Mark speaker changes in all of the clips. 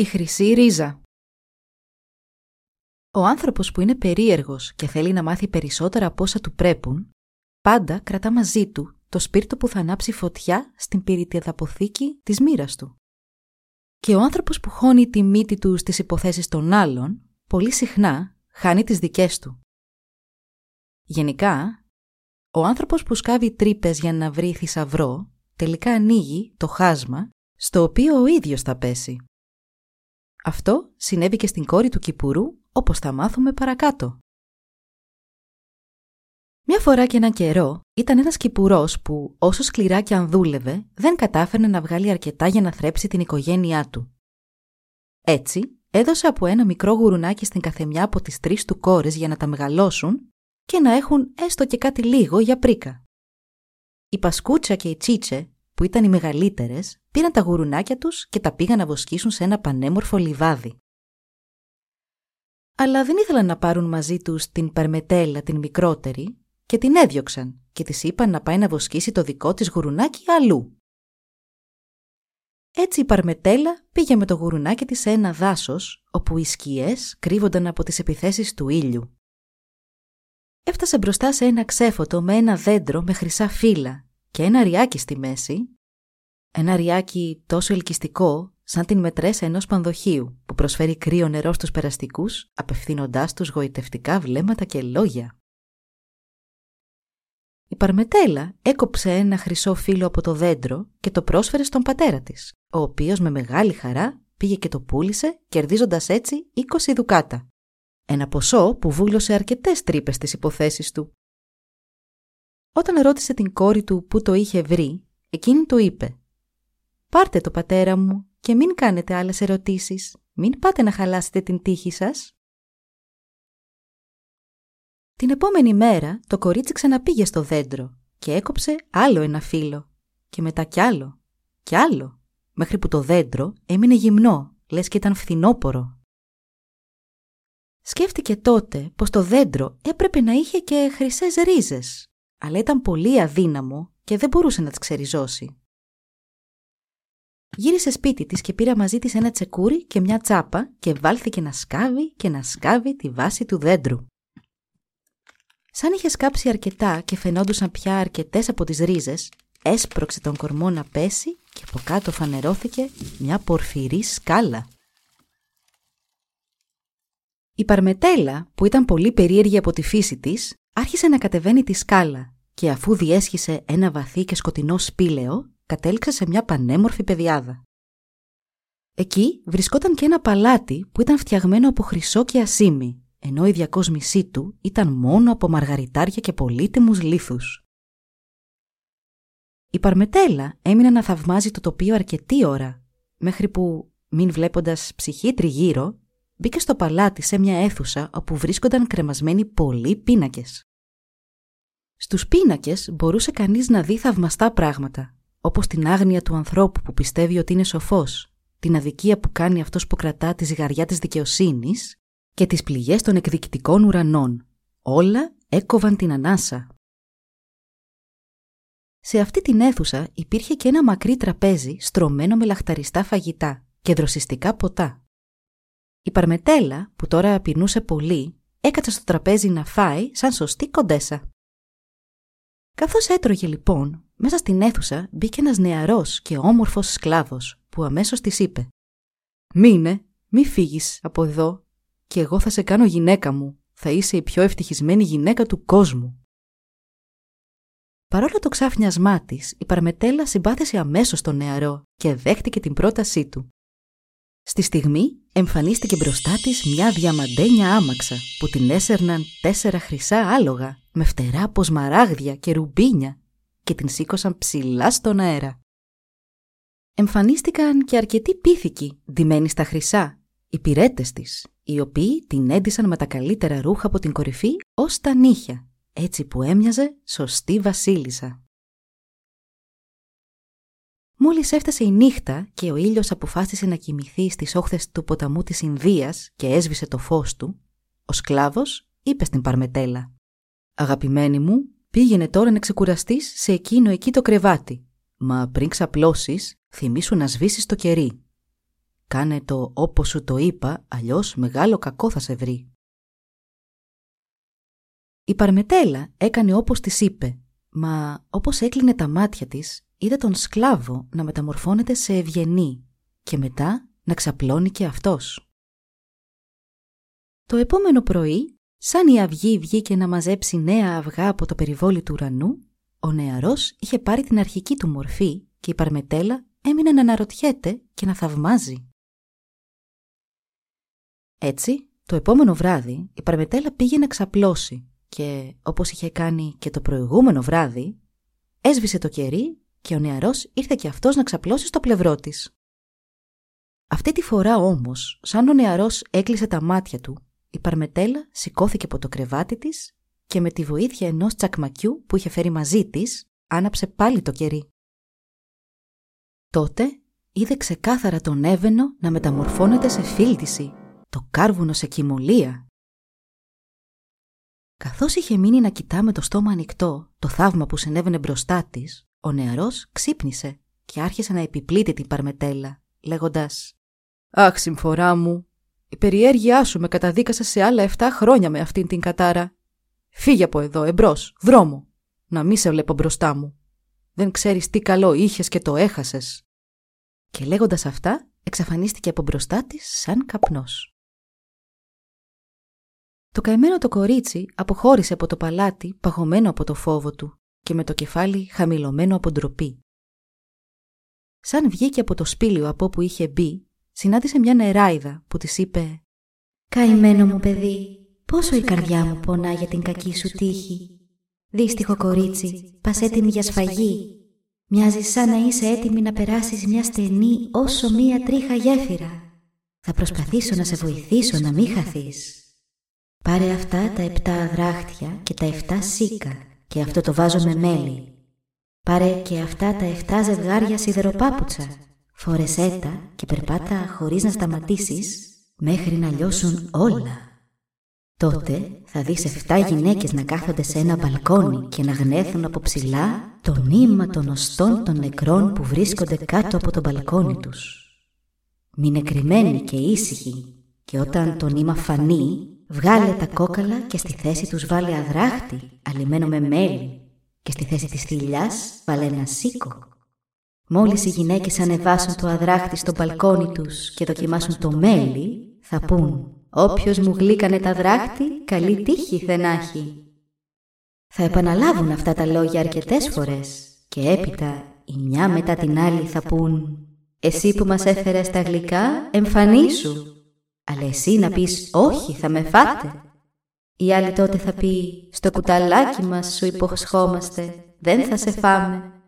Speaker 1: Η χρυσή ρίζα Ο άνθρωπος που είναι περίεργος και θέλει να μάθει περισσότερα από όσα του πρέπουν, πάντα κρατά μαζί του το σπίρτο που θα ανάψει φωτιά στην πυρητιδαποθήκη της μοίρας του. Και ο άνθρωπος που χώνει τη μύτη του στις υποθέσεις των άλλων, πολύ συχνά χάνει τις δικές του. Γενικά, ο άνθρωπος που σκάβει τρύπες για να βρει θησαυρό, τελικά ανοίγει το χάσμα στο οποίο ο ίδιος θα πέσει. Αυτό συνέβη και στην κόρη του Κυπουρού, όπως θα μάθουμε παρακάτω. Μια φορά και έναν καιρό ήταν ένας Κυπουρός που όσο σκληρά και αν δούλευε δεν κατάφερνε να βγάλει αρκετά για να θρέψει την οικογένειά του. Έτσι έδωσε από ένα μικρό γουρουνάκι στην καθεμιά από τις τρεις του κόρες για να τα μεγαλώσουν και να έχουν έστω και κάτι λίγο για πρίκα. Η Πασκούτσα και η Τσίτσε, που ήταν οι μεγαλύτερες, πήραν τα γουρουνάκια τους και τα πήγαν να βοσκήσουν σε ένα πανέμορφο λιβάδι. Αλλά δεν ήθελαν να πάρουν μαζί τους την Παρμετέλα την μικρότερη και την έδιωξαν και της είπαν να πάει να βοσκήσει το δικό της γουρουνάκι αλλού. Έτσι η Παρμετέλα πήγε με το γουρουνάκι της σε ένα δάσος όπου οι σκιές κρύβονταν από τις επιθέσεις του ήλιου. Έφτασε μπροστά σε ένα ξέφωτο με ένα δέντρο με χρυσά φύλλα και ένα ριάκι στη μέση. Ένα ριάκι τόσο ελκυστικό σαν την μετρέσα ενός πανδοχείου που προσφέρει κρύο νερό στους περαστικούς απευθύνοντάς τους γοητευτικά βλέμματα και λόγια. Η Παρμετέλα έκοψε ένα χρυσό φύλλο από το δέντρο και το πρόσφερε στον πατέρα της, ο οποίος με μεγάλη χαρά πήγε και το πούλησε, κερδίζοντας έτσι 20 δουκάτα. Ένα ποσό που βούλωσε αρκετές τρύπες στις υποθέσεις του. Όταν ρώτησε την κόρη του που το είχε βρει, εκείνη του είπε «Πάρτε το πατέρα μου και μην κάνετε άλλες ερωτήσεις. Μην πάτε να χαλάσετε την τύχη σας». Την επόμενη μέρα το κορίτσι ξαναπήγε στο δέντρο και έκοψε άλλο ένα φύλλο και μετά κι άλλο κι άλλο μέχρι που το δέντρο έμεινε γυμνό λες και ήταν φθινόπορο. Σκέφτηκε τότε πως το δέντρο έπρεπε να είχε και χρυσές ρίζες αλλά ήταν πολύ αδύναμο και δεν μπορούσε να τις ξεριζώσει. Γύρισε σπίτι της και πήρα μαζί της ένα τσεκούρι και μια τσάπα και βάλθηκε να σκάβει και να σκάβει τη βάση του δέντρου. Σαν είχε σκάψει αρκετά και φαινόντουσαν πια αρκετές από τις ρίζες, έσπρωξε τον κορμό να πέσει και από κάτω φανερώθηκε μια πορφυρή σκάλα. Η Παρμετέλα, που ήταν πολύ περίεργη από τη φύση της, άρχισε να κατεβαίνει τη σκάλα και αφού διέσχισε ένα βαθύ και σκοτεινό σπήλαιο, κατέληξε σε μια πανέμορφη πεδιάδα. Εκεί βρισκόταν και ένα παλάτι που ήταν φτιαγμένο από χρυσό και ασίμι ενώ η διακόσμησή του ήταν μόνο από μαργαριτάρια και πολύτιμους λίθους. Η Παρμετέλα έμεινε να θαυμάζει το τοπίο αρκετή ώρα, μέχρι που, μην βλέποντας ψυχή τριγύρω, μπήκε στο παλάτι σε μια αίθουσα όπου βρίσκονταν κρεμασμένοι πολλοί πίνακες. Στους πίνακες μπορούσε κανείς να δει θαυμαστά πράγματα, όπως την άγνοια του ανθρώπου που πιστεύει ότι είναι σοφός, την αδικία που κάνει αυτός που κρατά τη ζυγαριά της δικαιοσύνης και τις πληγές των εκδικητικών ουρανών. Όλα έκοβαν την ανάσα. Σε αυτή την αίθουσα υπήρχε και ένα μακρύ τραπέζι στρωμένο με λαχταριστά φαγητά και δροσιστικά ποτά. Η Παρμετέλα, που τώρα πεινούσε πολύ, έκατσε στο τραπέζι να φάει σαν σωστή κοντέσα. Καθώς έτρωγε λοιπόν, μέσα στην αίθουσα μπήκε ένας νεαρός και όμορφος σκλάβος που αμέσως της είπε «Μείνε, μη φύγεις από εδώ, και εγώ θα σε κάνω γυναίκα μου. Θα είσαι η πιο ευτυχισμένη γυναίκα του κόσμου. Παρόλο το ξάφνιασμά της, η Παρμετέλα συμπάθησε αμέσως τον νεαρό και δέχτηκε την πρότασή του. Στη στιγμή εμφανίστηκε μπροστά της μια διαμαντένια άμαξα που την έσερναν τέσσερα χρυσά άλογα με φτερά από σμαράγδια και ρουμπίνια και την σήκωσαν ψηλά στον αέρα. Εμφανίστηκαν και αρκετοί πίθηκοι ντυμένοι στα χρυσά οι πυρέτες της, οι οποίοι την έντυσαν με τα καλύτερα ρούχα από την κορυφή ως τα νύχια, έτσι που έμοιαζε σωστή βασίλισσα. Μόλις έφτασε η νύχτα και ο ήλιος αποφάσισε να κοιμηθεί στις όχθες του ποταμού της Ινδίας και έσβησε το φως του, ο σκλάβος είπε στην Παρμετέλα «Αγαπημένη μου, πήγαινε τώρα να ξεκουραστείς σε εκείνο εκεί το κρεβάτι, μα πριν ξαπλώσεις, θυμήσου να σβήσεις το κερί. Κάνε το όπως σου το είπα, αλλιώς μεγάλο κακό θα σε βρει». Η Παρμετέλα έκανε όπως της είπε, μα όπως έκλεινε τα μάτια της, είδε τον σκλάβο να μεταμορφώνεται σε ευγενή και μετά να ξαπλώνει και αυτός. Το επόμενο πρωί, σαν η αυγή βγήκε να μαζέψει νέα αυγά από το περιβόλι του ουρανού, ο νεαρός είχε πάρει την αρχική του μορφή και η Παρμετέλα έμεινε να αναρωτιέται και να θαυμάζει. Έτσι, το επόμενο βράδυ η Παρμετέλα πήγε να ξαπλώσει και, όπως είχε κάνει και το προηγούμενο βράδυ, έσβησε το κερί και ο νεαρός ήρθε και αυτός να ξαπλώσει στο πλευρό της. Αυτή τη φορά όμως, σαν ο νεαρός έκλεισε τα μάτια του, η Παρμετέλα σηκώθηκε από το κρεβάτι της και με τη βοήθεια ενός τσακμακιού που είχε φέρει μαζί της, άναψε πάλι το κερί. Τότε είδε ξεκάθαρα τον έβαινο να μεταμορφώνεται σε φίλτιση, το κάρβουνο σε κοιμωλία. Καθώς είχε μείνει να κοιτά με το στόμα ανοιχτό το θαύμα που συνέβαινε μπροστά της, ο νεαρός ξύπνησε και άρχισε να επιπλήττει την Παρμετέλα, λέγοντας «Αχ, συμφορά μου, η περιέργειά σου με καταδίκασε σε άλλα 7 χρόνια με αυτήν την κατάρα. Φύγε από εδώ, εμπρός, δρόμο, να μη σε βλέπω μπροστά μου. Δεν ξέρεις τι καλό είχες και το έχασες». Και λέγοντας αυτά, εξαφανίστηκε από μπροστά της σαν καπνός. Το καημένο το κορίτσι αποχώρησε από το παλάτι παγωμένο από το φόβο του και με το κεφάλι χαμηλωμένο από ντροπή. Σαν βγήκε από το σπήλιο από όπου είχε μπει, συνάντησε μια νεράιδα που της είπε «Καημένο μου παιδί, πόσο η καρδιά μου πονά για την κακή σου τύχη. Δύστιχο κορίτσι, πας έτοιμη για σφαγή. Μοιάζεις σαν να είσαι έτοιμη να περάσεις μια στενή όσο μία τρίχα γέφυρα. Θα προσπαθήσω να σε βοηθήσω να μην χαθείς. Πάρε αυτά τα επτά δράχτια και τα εφτά σίκα και αυτό το βάζω με μέλι. Πάρε και αυτά τα εφτά ζευγάρια σιδεροπάπουτσα. Φόρεσέ τα και περπάτα χωρίς να σταματήσεις μέχρι να λιώσουν όλα. Τότε θα δεις εφτά γυναίκες να κάθονται σε ένα μπαλκόνι και να γνέθουν από ψηλά το νήμα των οστών των νεκρών που βρίσκονται κάτω από το μπαλκόνι τους. Μείνε κρυμμένοι και ήσυχοι και όταν το νήμα φανεί Βγάλε τα κόκαλα και στη θέση τους βάλε αδράχτη, αλυμένο με μέλι και στη θέση της θηλιάς βάλε ένα σίκο. Μόλις οι γυναίκες ανεβάσουν το αδράχτη στο μπαλκόνι τους και δοκιμάσουν το μέλι, θα πούν «Όποιος μου γλύκανε τα δράχτη, καλή τύχη θενάχει». Θα επαναλάβουν αυτά τα λόγια αρκετές φορές. και έπειτα η μια μετά την άλλη θα πούν «Εσύ που μας έφερες τα γλυκά, εμφανίσου» Αλλά εσύ να πεις «Όχι, θα με φάτε». Η άλλη τότε θα πει «Στο κουταλάκι μας σου υποσχόμαστε, δεν θα σε φάμε».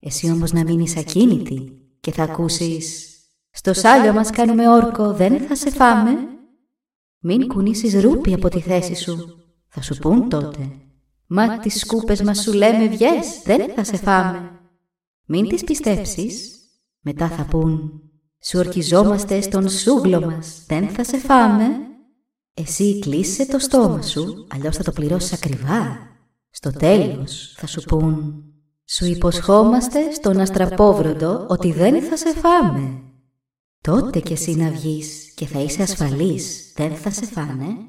Speaker 1: Εσύ όμως να μείνεις ακίνητη και θα ακούσεις «Στο σάλιο μας κάνουμε όρκο, δεν θα σε φάμε». Μην κουνήσεις ρούπι από τη θέση σου, θα σου πούν τότε «Μα τις σκούπες μας σου λέμε βγες, δεν θα σε φάμε». Μην τις πιστέψεις, μετά θα πούν σου ορκιζόμαστε στον σούγλο μας, δεν θα σε φάμε. Εσύ κλείσε το στόμα σου, αλλιώς θα το πληρώσεις ακριβά. Στο τέλος θα σου πούν «Σου υποσχόμαστε στον αστραπόβροντο ότι δεν θα σε φάμε». Τότε κι εσύ να βγεις και θα είσαι ασφαλής, δεν θα σε φάνε.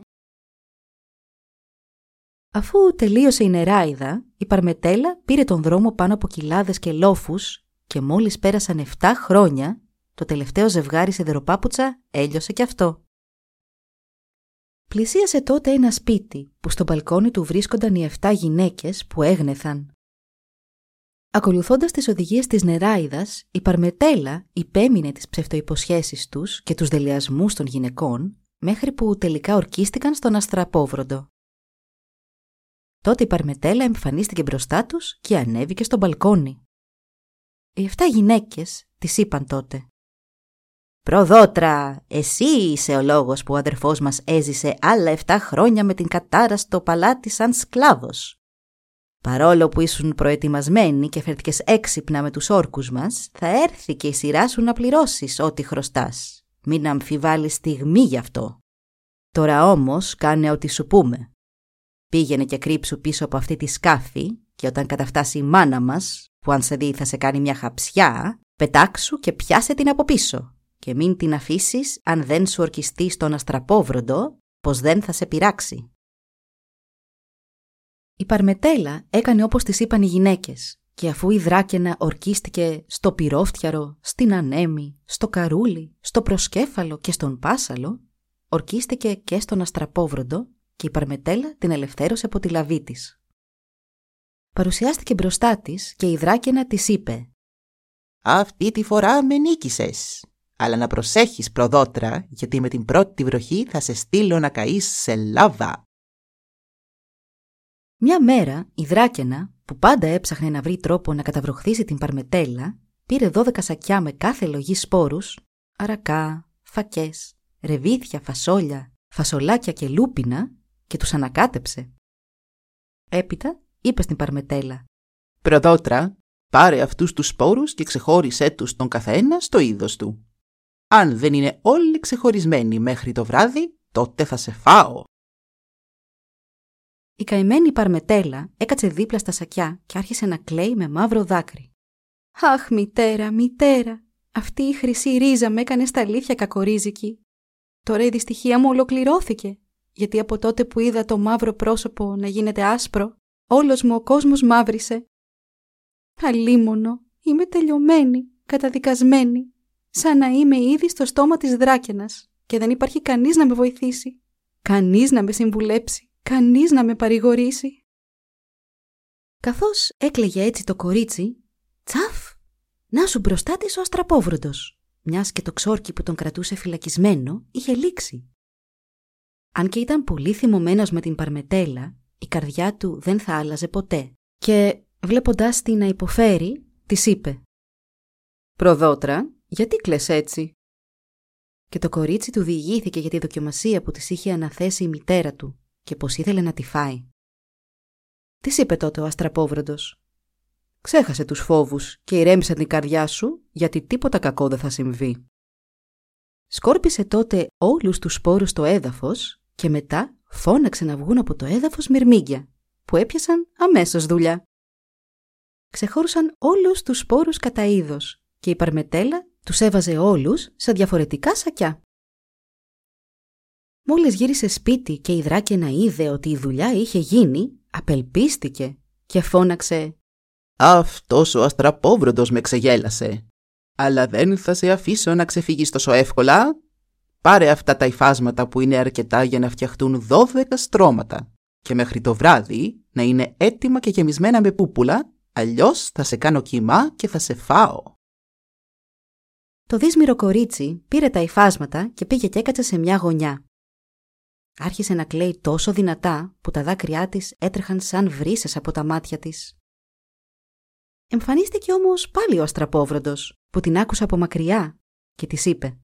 Speaker 1: Αφού τελείωσε η νεράιδα, η Παρμετέλα πήρε τον δρόμο πάνω από κοιλάδες και λόφους και μόλις πέρασαν 7 χρόνια το τελευταίο ζευγάρι σιδεροπάπουτσα έλειωσε κι αυτό. Πλησίασε τότε ένα σπίτι που στο μπαλκόνι του βρίσκονταν οι 7 γυναίκες που έγνεθαν. Ακολουθώντας τις οδηγίες της νεράιδας, η Παρμετέλα υπέμεινε τις ψευτοϋποσχέσεις τους και τους δελεασμούς των γυναικών μέχρι που τελικά ορκίστηκαν στον αστραπόβροντο. Τότε η Παρμετέλα εμφανίστηκε μπροστά τους και ανέβηκε στο μπαλκόνι. Οι 7 γυναίκες της είπαν τότε «Προδότρα, εσύ είσαι ο λόγος που ο αδερφός μας έζησε άλλα 7 χρόνια με την κατάρα στο παλάτι σαν σκλάβος. Παρόλο που ήσουν προετοιμασμένοι και φέρθηκες έξυπνα με τους όρκους μας, θα έρθει και η σειρά σου να πληρώσεις ό,τι χρωστάς. Μην αμφιβάλλεις στιγμή γι' αυτό. Τώρα όμως κάνε ό,τι σου πούμε. Πήγαινε και κρύψου πίσω από αυτή τη σκάφη και όταν καταφτάσει η μάνα μας, που αν σε δει θα σε κάνει μια χαψιά, πετάξου και πιάσε την από πίσω και μην την αφήσεις αν δεν σου ορκιστεί στον αστραπόβροντο πως δεν θα σε πειράξει. Η Παρμετέλα έκανε όπως της είπαν οι γυναίκες και αφού η Δράκαινα ορκίστηκε στο πυρόφτιαρο, στην ανέμη, στο καρούλι, στο προσκέφαλο και στον πάσαλο, ορκίστηκε και στον αστραπόβροντο και η Παρμετέλα την ελευθέρωσε από τη λαβή της. Παρουσιάστηκε μπροστά της και η Δράκαινα της είπε
Speaker 2: «Αυτή τη φορά με νίκησες, αλλά να προσέχεις προδότρα γιατί με την πρώτη βροχή θα σε στείλω να καείς σε λάβα».
Speaker 1: Μια μέρα η Δράκαινα, που πάντα έψαχνε να βρει τρόπο να καταβροχθήσει την Παρμετέλα, πήρε δώδεκα σακιά με κάθε λογή σπόρους, αρακά, φακές, ρεβίθια, φασόλια, φασολάκια και λούπινα και τους ανακάτεψε. Έπειτα είπε στην Παρμετέλα
Speaker 2: «Προδότρα, πάρε αυτούς τους σπόρους και ξεχώρισέ τους τον καθένα στο είδος του. Αν δεν είναι όλοι ξεχωρισμένοι μέχρι το βράδυ, τότε θα σε φάω».
Speaker 1: Η καημένη Παρμετέλα έκατσε δίπλα στα σακιά και άρχισε να κλαίει με μαύρο δάκρυ. «Αχ, μητέρα, μητέρα, αυτή η χρυσή ρίζα με έκανε στα αλήθεια κακορίζικη. Τώρα η δυστυχία μου ολοκληρώθηκε, γιατί από τότε που είδα το μαύρο πρόσωπο να γίνεται άσπρο, όλος μου ο κόσμος μαύρισε. Αλίμονο, είμαι τελειωμένη, καταδικασμένη, σαν να είμαι ήδη στο στόμα της δράκενας και δεν υπάρχει κανείς να με βοηθήσει, κανείς να με συμβουλέψει, κανείς να με παρηγορήσει. Καθώς έκλαιγε έτσι το κορίτσι, τσαφ, να σου μπροστά της ο αστραπόβροντος, μιας και το ξόρκι που τον κρατούσε φυλακισμένο είχε λήξει. Αν και ήταν πολύ θυμωμένος με την παρμετέλα, η καρδιά του δεν θα άλλαζε ποτέ. Και βλέποντάς την να υποφέρει, της είπε «Προδότρα, γιατί κλαις έτσι» και το κορίτσι του διηγήθηκε για τη δοκιμασία που της είχε αναθέσει η μητέρα του και πως ήθελε να τη φάει. Τι είπε τότε ο αστραπόβροντος. Ξέχασε τους φόβους και ηρέμησε την καρδιά σου γιατί τίποτα κακό δεν θα συμβεί. Σκόρπισε τότε όλους τους σπόρους στο έδαφος και μετά φώναξε να βγουν από το έδαφος μυρμήγκια, που έπιασαν αμέσως δουλειά. Ξεχώρουσαν όλους τους σπόρους κατά είδος και η Παρμετέλα τους έβαζε όλους σε διαφορετικά σακιά. Μόλις γύρισε σπίτι και η Δράκαινα είδε ότι η δουλειά είχε γίνει, απελπίστηκε και φώναξε
Speaker 2: «Αυτός ο αστραπόβροντος με ξεγέλασε. Αλλά δεν θα σε αφήσω να ξεφύγεις τόσο εύκολα. Πάρε αυτά τα υφάσματα που είναι αρκετά για να φτιαχτούν 12 στρώματα και μέχρι το βράδυ να είναι έτοιμα και γεμισμένα με πούπουλα, αλλιώς θα σε κάνω κύμα και θα σε φάω.
Speaker 1: Το δύσμηρο κορίτσι πήρε τα υφάσματα και πήγε και έκατσε σε μια γωνιά. Άρχισε να κλαίει τόσο δυνατά που τα δάκρυά της έτρεχαν σαν βρύσες από τα μάτια της. Εμφανίστηκε όμως πάλι ο αστραπόβροντος που την άκουσε από μακριά και της είπε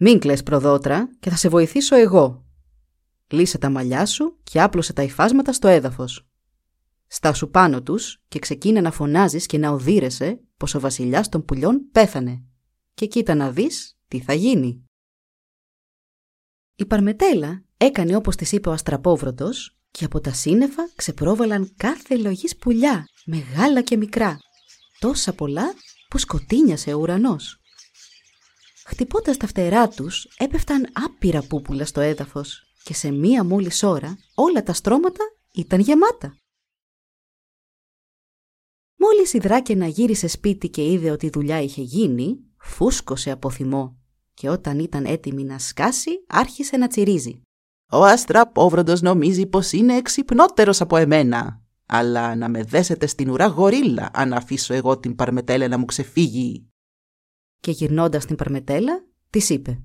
Speaker 1: «Μην κλαις προδότρα και θα σε βοηθήσω εγώ. Λύσε τα μαλλιά σου και άπλωσε τα υφάσματα στο έδαφος. Στάσου πάνω τους και ξεκίνε να φωνάζεις και να οδύρεσαι πως ο βασιλιάς των πουλιών πέθανε και κοίτα να δεις τι θα γίνει». Η Παρμετέλα έκανε όπως της είπε ο αστραπόβροντος και από τα σύννεφα ξεπρόβαλαν κάθε λογής πουλιά, μεγάλα και μικρά, τόσα πολλά που σκοτίνιασε ο ουρανός. Χτυπώντας τα φτερά τους έπεφταν άπειρα πούπουλα στο έδαφος και σε μία μόλις ώρα όλα τα στρώματα ήταν γεμάτα. Μόλις η Δράκαινα γύρισε σπίτι και είδε ότι η δουλειά είχε γίνει, φούσκωσε από θυμό και όταν ήταν έτοιμη να σκάσει άρχισε να τσιρίζει.
Speaker 2: «Ο αστραπόβροντος νομίζει πως είναι εξυπνότερος από εμένα, αλλά να με δέσετε στην ουρά γορίλα αν αφήσω εγώ την Παρμετέλα να μου ξεφύγει»
Speaker 1: και γυρνώντας την Παρμετέλα, της είπε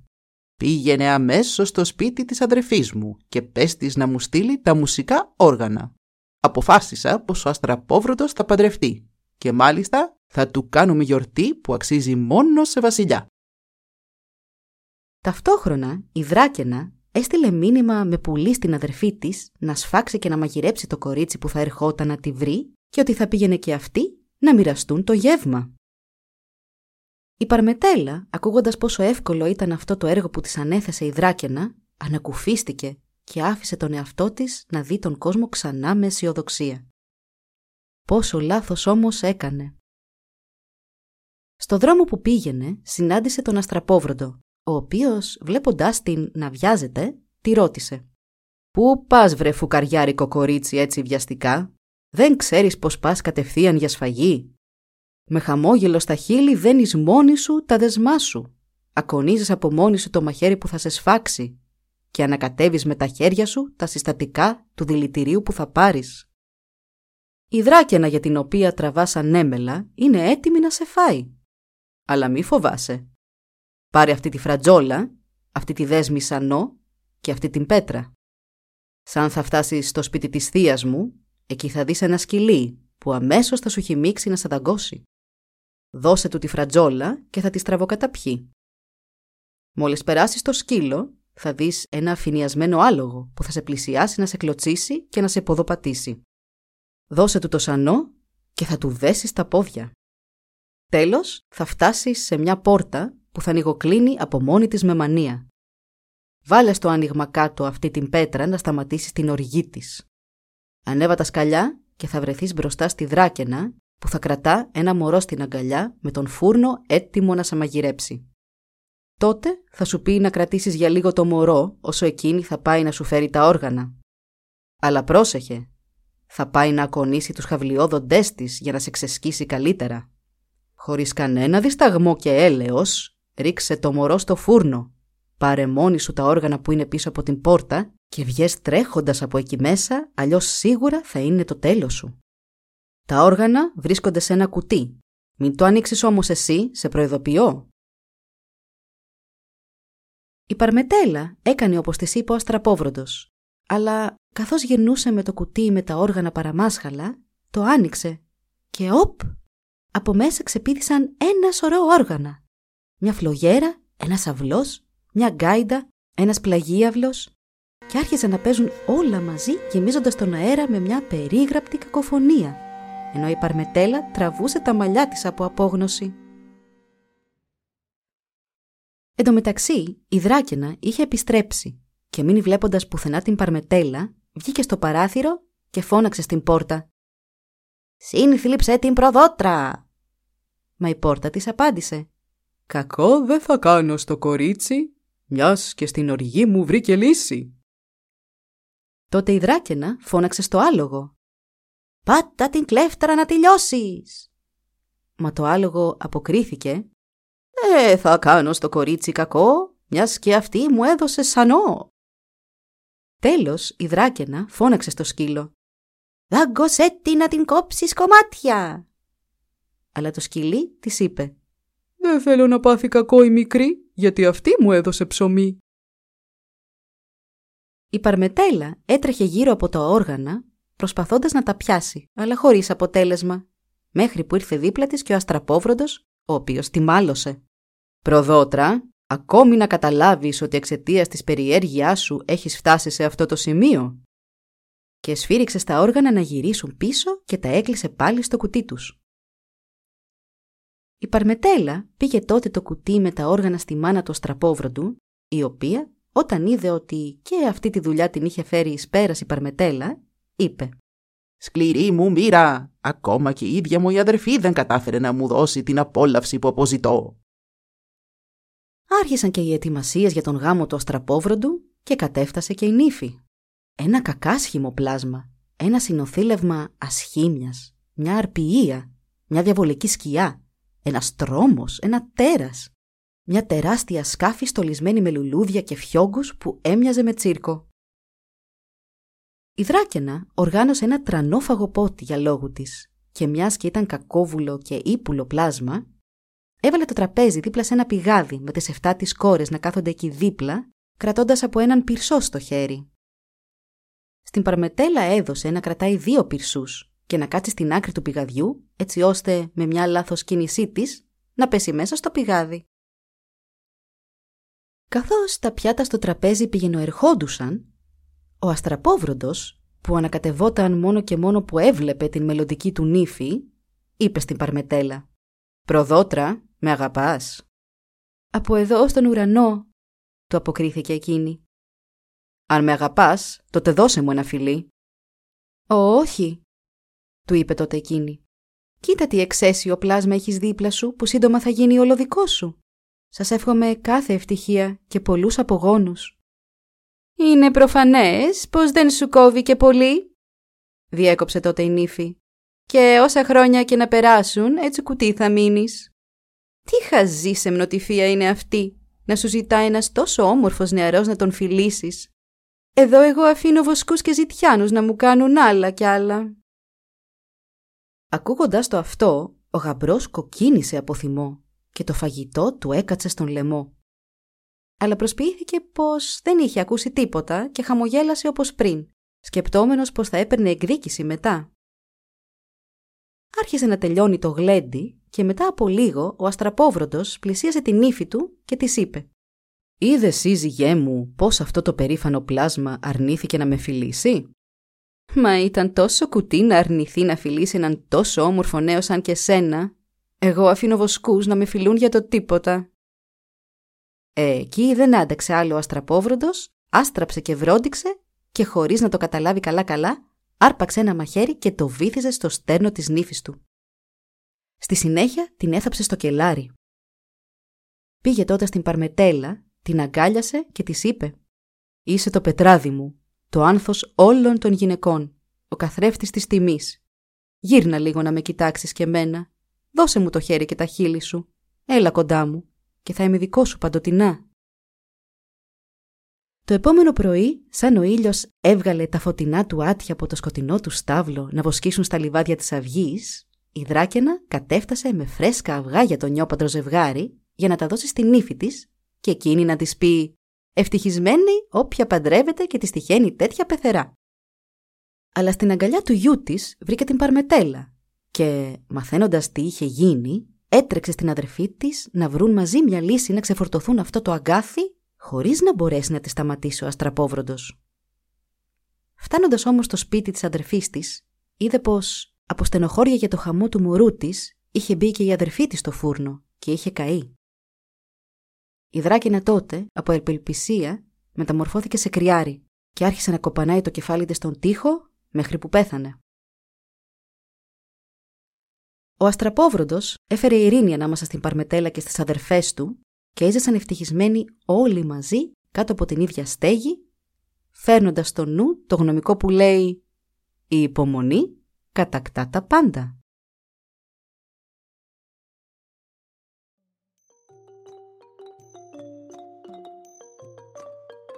Speaker 2: «Πήγαινε αμέσως στο σπίτι της αδερφής μου και πες της να μου στείλει τα μουσικά όργανα. Αποφάσισα πως ο αστραπόβρωτος θα παντρευτεί και μάλιστα θα του κάνουμε γιορτή που αξίζει μόνο σε βασιλιά».
Speaker 1: Ταυτόχρονα η Δράκαινα έστειλε μήνυμα με πουλί στην αδερφή της να σφάξει και να μαγειρέψει το κορίτσι που θα ερχόταν να τη βρει και ότι θα πήγαινε και αυτή να μοιραστούν το γεύμα. Η Παρμετέλα, ακούγοντας πόσο εύκολο ήταν αυτό το έργο που της ανέθεσε η Δράκαινα, ανακουφίστηκε και άφησε τον εαυτό της να δει τον κόσμο ξανά με αισιοδοξία. Πόσο λάθος όμως έκανε. Στο δρόμο που πήγαινε συνάντησε τον Αστραπόβροντο, ο οποίος βλέποντάς την να βιάζεται, τη ρώτησε. «Πού πας βρε φουκαριάρικο κορίτσι έτσι βιαστικά, δεν ξέρεις πως πας κατευθείαν για σφαγή; Με χαμόγελο στα χείλη δένεις μόνη σου τα δεσμά σου. Ακονίζεις από μόνη σου το μαχαίρι που θα σε σφάξει και ανακατεύεις με τα χέρια σου τα συστατικά του δηλητηρίου που θα πάρεις. Η δράκαινα για την οποία τραβάς ανέμελα είναι έτοιμη να σε φάει. Αλλά μη φοβάσαι. Πάρε αυτή τη φρατζόλα, αυτή τη δέσμη σανό και αυτή την πέτρα. Σαν θα φτάσεις στο σπίτι της θείας μου, εκεί θα δεις ένα σκυλί που αμέσως θα σου χυμίξει να σε δαγκώσει. Δώσε του τη φρατζόλα και θα τη στραβοκαταπιεί. Μόλις περάσεις το σκύλο, θα δεις ένα αφηνιασμένο άλογο που θα σε πλησιάσει να σε κλωτσίσει και να σε ποδοπατήσει. Δώσε του το σανό και θα του δέσεις τα πόδια. Τέλος, θα φτάσεις σε μια πόρτα που θα ανοιγοκλίνει από μόνη της με μανία. Βάλε στο άνοιγμα κάτω αυτή την πέτρα να σταματήσει την οργή της. Ανέβα τα σκαλιά και θα βρεθείς μπροστά στη δράκαινα που θα κρατά ένα μωρό στην αγκαλιά με τον φούρνο έτοιμο να σε μαγειρέψει. Τότε θα σου πει να κρατήσεις για λίγο το μωρό όσο εκείνη θα πάει να σου φέρει τα όργανα. Αλλά πρόσεχε, θα πάει να ακονίσει τους χαυλιόδοντές της για να σε ξεσκίσει καλύτερα. Χωρίς κανένα δισταγμό και έλεος, ρίξε το μωρό στο φούρνο, πάρε μόνη σου τα όργανα που είναι πίσω από την πόρτα και βγες τρέχοντας από εκεί μέσα, αλλιώς σίγουρα θα είναι το τέλος σου. Τα όργανα βρίσκονται σε ένα κουτί. Μην το ανοίξεις όμως εσύ, σε προειδοποιώ. Η Παρμετέλα έκανε όπως της είπε ο Αστραπόβροντος, αλλά καθώς γυρνούσε με το κουτί με τα όργανα παραμάσχαλα, το άνοιξε και όπ, από μέσα ξεπίδησαν ένα σωρό όργανα. Μια φλογέρα, ένας αυλός, μια γκάιντα, ένας πλαγίαυλος και άρχισαν να παίζουν όλα μαζί γεμίζοντας τον αέρα με μια περίγραπτη κακοφωνία, ενώ η Παρμετέλα τραβούσε τα μαλλιά της από απόγνωση. Εν τω μεταξύ, η Δράκαινα είχε επιστρέψει και μείνει βλέποντας πουθενά την Παρμετέλα, βγήκε στο παράθυρο και φώναξε στην πόρτα. «Σύνθλιψε την προδότρα!» Μα η πόρτα της απάντησε.
Speaker 2: «Κακό δεν θα κάνω στο κορίτσι, μιας και στην οργή μου βρήκε λύση».
Speaker 1: Τότε η Δράκαινα φώναξε στο άλογο. «Πάτα την κλέφτρα να τελειώσεις!» Μα το άλογο αποκρίθηκε
Speaker 2: «Ε, θα κάνω στο κορίτσι κακό, μιας και αυτή μου έδωσε σανό».
Speaker 1: Τέλος, η δράκαινα φώναξε στο σκύλο. «Δάγκωσέ τη να την κόψεις κομμάτια!» Αλλά το σκυλί της είπε.
Speaker 2: «Δεν θέλω να πάθει κακό η μικρή, γιατί αυτή μου έδωσε ψωμί».
Speaker 1: Η Παρμετέλα έτρεχε γύρω από τα όργανα, προσπαθώντας να τα πιάσει, αλλά χωρίς αποτέλεσμα, μέχρι που ήρθε δίπλα της και ο αστραπόβροντος, ο οποίος τη μάλωσε. Προδότρα, ακόμη να καταλάβεις ότι εξαιτίας της περιέργειάς σου έχεις φτάσει σε αυτό το σημείο. Και σφύριξε στα όργανα να γυρίσουν πίσω και τα έκλεισε πάλι στο κουτί τους. Η Παρμετέλα πήγε τότε το κουτί με τα όργανα στη μάνα του στραπόβροντου, η οποία, όταν είδε ότι και αυτή τη δουλειά την είχε φέρει εις πέρας η Παρμετέλα, είπε
Speaker 2: «Σκληρή μου μοίρα! Ακόμα και η ίδια μου η αδερφή δεν κατάφερε να μου δώσει την απόλαυση που αποζητώ.
Speaker 1: Άρχισαν και οι ετοιμασίες για τον γάμο του αστραπόβροντου και κατέφτασε και η νύφη. Ένα κακάσχημο πλάσμα, ένα συνοθήλευμα ασχήμιας, μια αρπιεία, μια διαβολική σκιά, ένας τρόμος, ένα τέρας. Μια τεράστια σκάφη στολισμένη με λουλούδια και φιόγκους που έμοιαζε με τσίρκο. Η Δράκαινα οργάνωσε ένα τρανόφαγο πότι για λόγου της και μιας και ήταν κακόβουλο και ύπουλο πλάσμα, Έβαλε το τραπέζι δίπλα σε ένα πηγάδι με τις 7 της κόρες να κάθονται εκεί δίπλα, κρατώντας από έναν πυρσό στο χέρι. Στην Παρμετέλα έδωσε να κρατάει δύο πυρσούς και να κάτσει στην άκρη του πηγαδιού, έτσι ώστε με μια λάθος κίνησή της να πέσει μέσα στο πηγάδι. Καθώς τα πιάτα στο τραπέζι πηγαινοερχόντουσαν, ο αστραπόβροντος, που ανακατευόταν μόνο και μόνο που έβλεπε την μελλοντική του νύφη, είπε στην Παρμετέλα «Προδότρα, με αγαπάς» «Από εδώ στον ουρανό», του αποκρίθηκε εκείνη. «Αν με αγαπάς, τότε δώσε μου ένα φιλί». «Ω, όχι», του είπε τότε εκείνη. «Κοίτα τι εξαίσιο πλάσμα έχεις δίπλα σου που σύντομα θα γίνει όλο δικό σου. Σας εύχομαι κάθε ευτυχία και πολλούς απογόνους». «Είναι προφανές πως δεν σου κόβει και πολύ», διέκοψε τότε η νύφη. «Και όσα χρόνια και να περάσουν, έτσι κουτί θα μείνεις». «Τι χαζή σεμνοτυφία είναι αυτή, να σου ζητά ένας τόσο όμορφος νεαρός να τον φιλήσεις. Εδώ εγώ αφήνω βοσκούς και ζητιάνους να μου κάνουν άλλα κι άλλα». Ακούγοντας το αυτό, ο γαμπρός κοκκίνησε από θυμό και το φαγητό του έκατσε στον λαιμό. Αλλά προσποιήθηκε πως δεν είχε ακούσει τίποτα και χαμογέλασε όπως πριν, σκεπτόμενος πως θα έπαιρνε εκδίκηση μετά. Άρχισε να τελειώνει το γλέντι και μετά από λίγο ο αστραπόβροντος πλησίασε την ύφη του και της είπε «Είδες σύζυγέ μου πως αυτό το περήφανο πλάσμα αρνήθηκε να με φιλήσει» Μα ήταν τόσο κουτί να αρνηθεί να φιλήσει έναν τόσο όμορφο νέο σαν και σένα. Εγώ αφήνω βοσκούς να με φιλούν για το τίποτα. Ε, εκεί δεν άντεξε άλλο ο αστραπόβροντος, άστραψε και βρόντιξε και χωρίς να το καταλάβει καλά-καλά, άρπαξε ένα μαχαίρι και το βύθιζε στο στέρνο της νύφης του. Στη συνέχεια την έθαψε στο κελάρι. Πήγε τότε στην Παρμετέλα, την αγκάλιασε και της είπε «Είσαι το πετράδι μου, το άνθος όλων των γυναικών, ο καθρέφτης της τιμής. Γύρνα λίγο να με κοιτάξεις και μένα. Δώσε μου το χέρι και τα χείλη σου. Έλα κοντά μου και θα είμαι δικό σου παντοτινά. Το επόμενο πρωί, σαν ο ήλιος έβγαλε τα φωτεινά του άτια από το σκοτεινό του στάβλο να βοσκήσουν στα λιβάδια της αυγής, η Δράκαινα κατέφτασε με φρέσκα αυγά για το νιόπαντρο ζευγάρι για να τα δώσει στην ύφη της και εκείνη να της πει Ευτυχισμένη όποια παντρεύεται και τη τυχαίνει τέτοια πεθερά. Αλλά στην αγκαλιά του γιού της βρήκε την Παρμετέλα και, μαθαίνοντας τι είχε γίνει, έτρεξε στην αδερφή της να βρουν μαζί μια λύση να ξεφορτωθούν αυτό το αγκάθι χωρίς να μπορέσει να τη σταματήσει ο αστραπόβροντος. Φτάνοντας όμως στο σπίτι της αδερφής της, είδε πως από στενοχώρια για το χαμό του μωρού της είχε μπει και η αδερφή της στο φούρνο και είχε καεί. Η δράκινα τότε, από ελπελπισία, μεταμορφώθηκε σε κρυάρι και άρχισε να κοπανάει το κεφάλι της στον τοίχο μέχρι που πέθανε. Ο Αστραπόβροντος έφερε ειρήνη ανάμεσα στην Παρμετέλα και στις αδερφές του και έζησαν ευτυχισμένοι όλοι μαζί κάτω από την ίδια στέγη, φέρνοντας στο νου το γνωμικό που λέει «Η υπομονή κατακτά τα πάντα».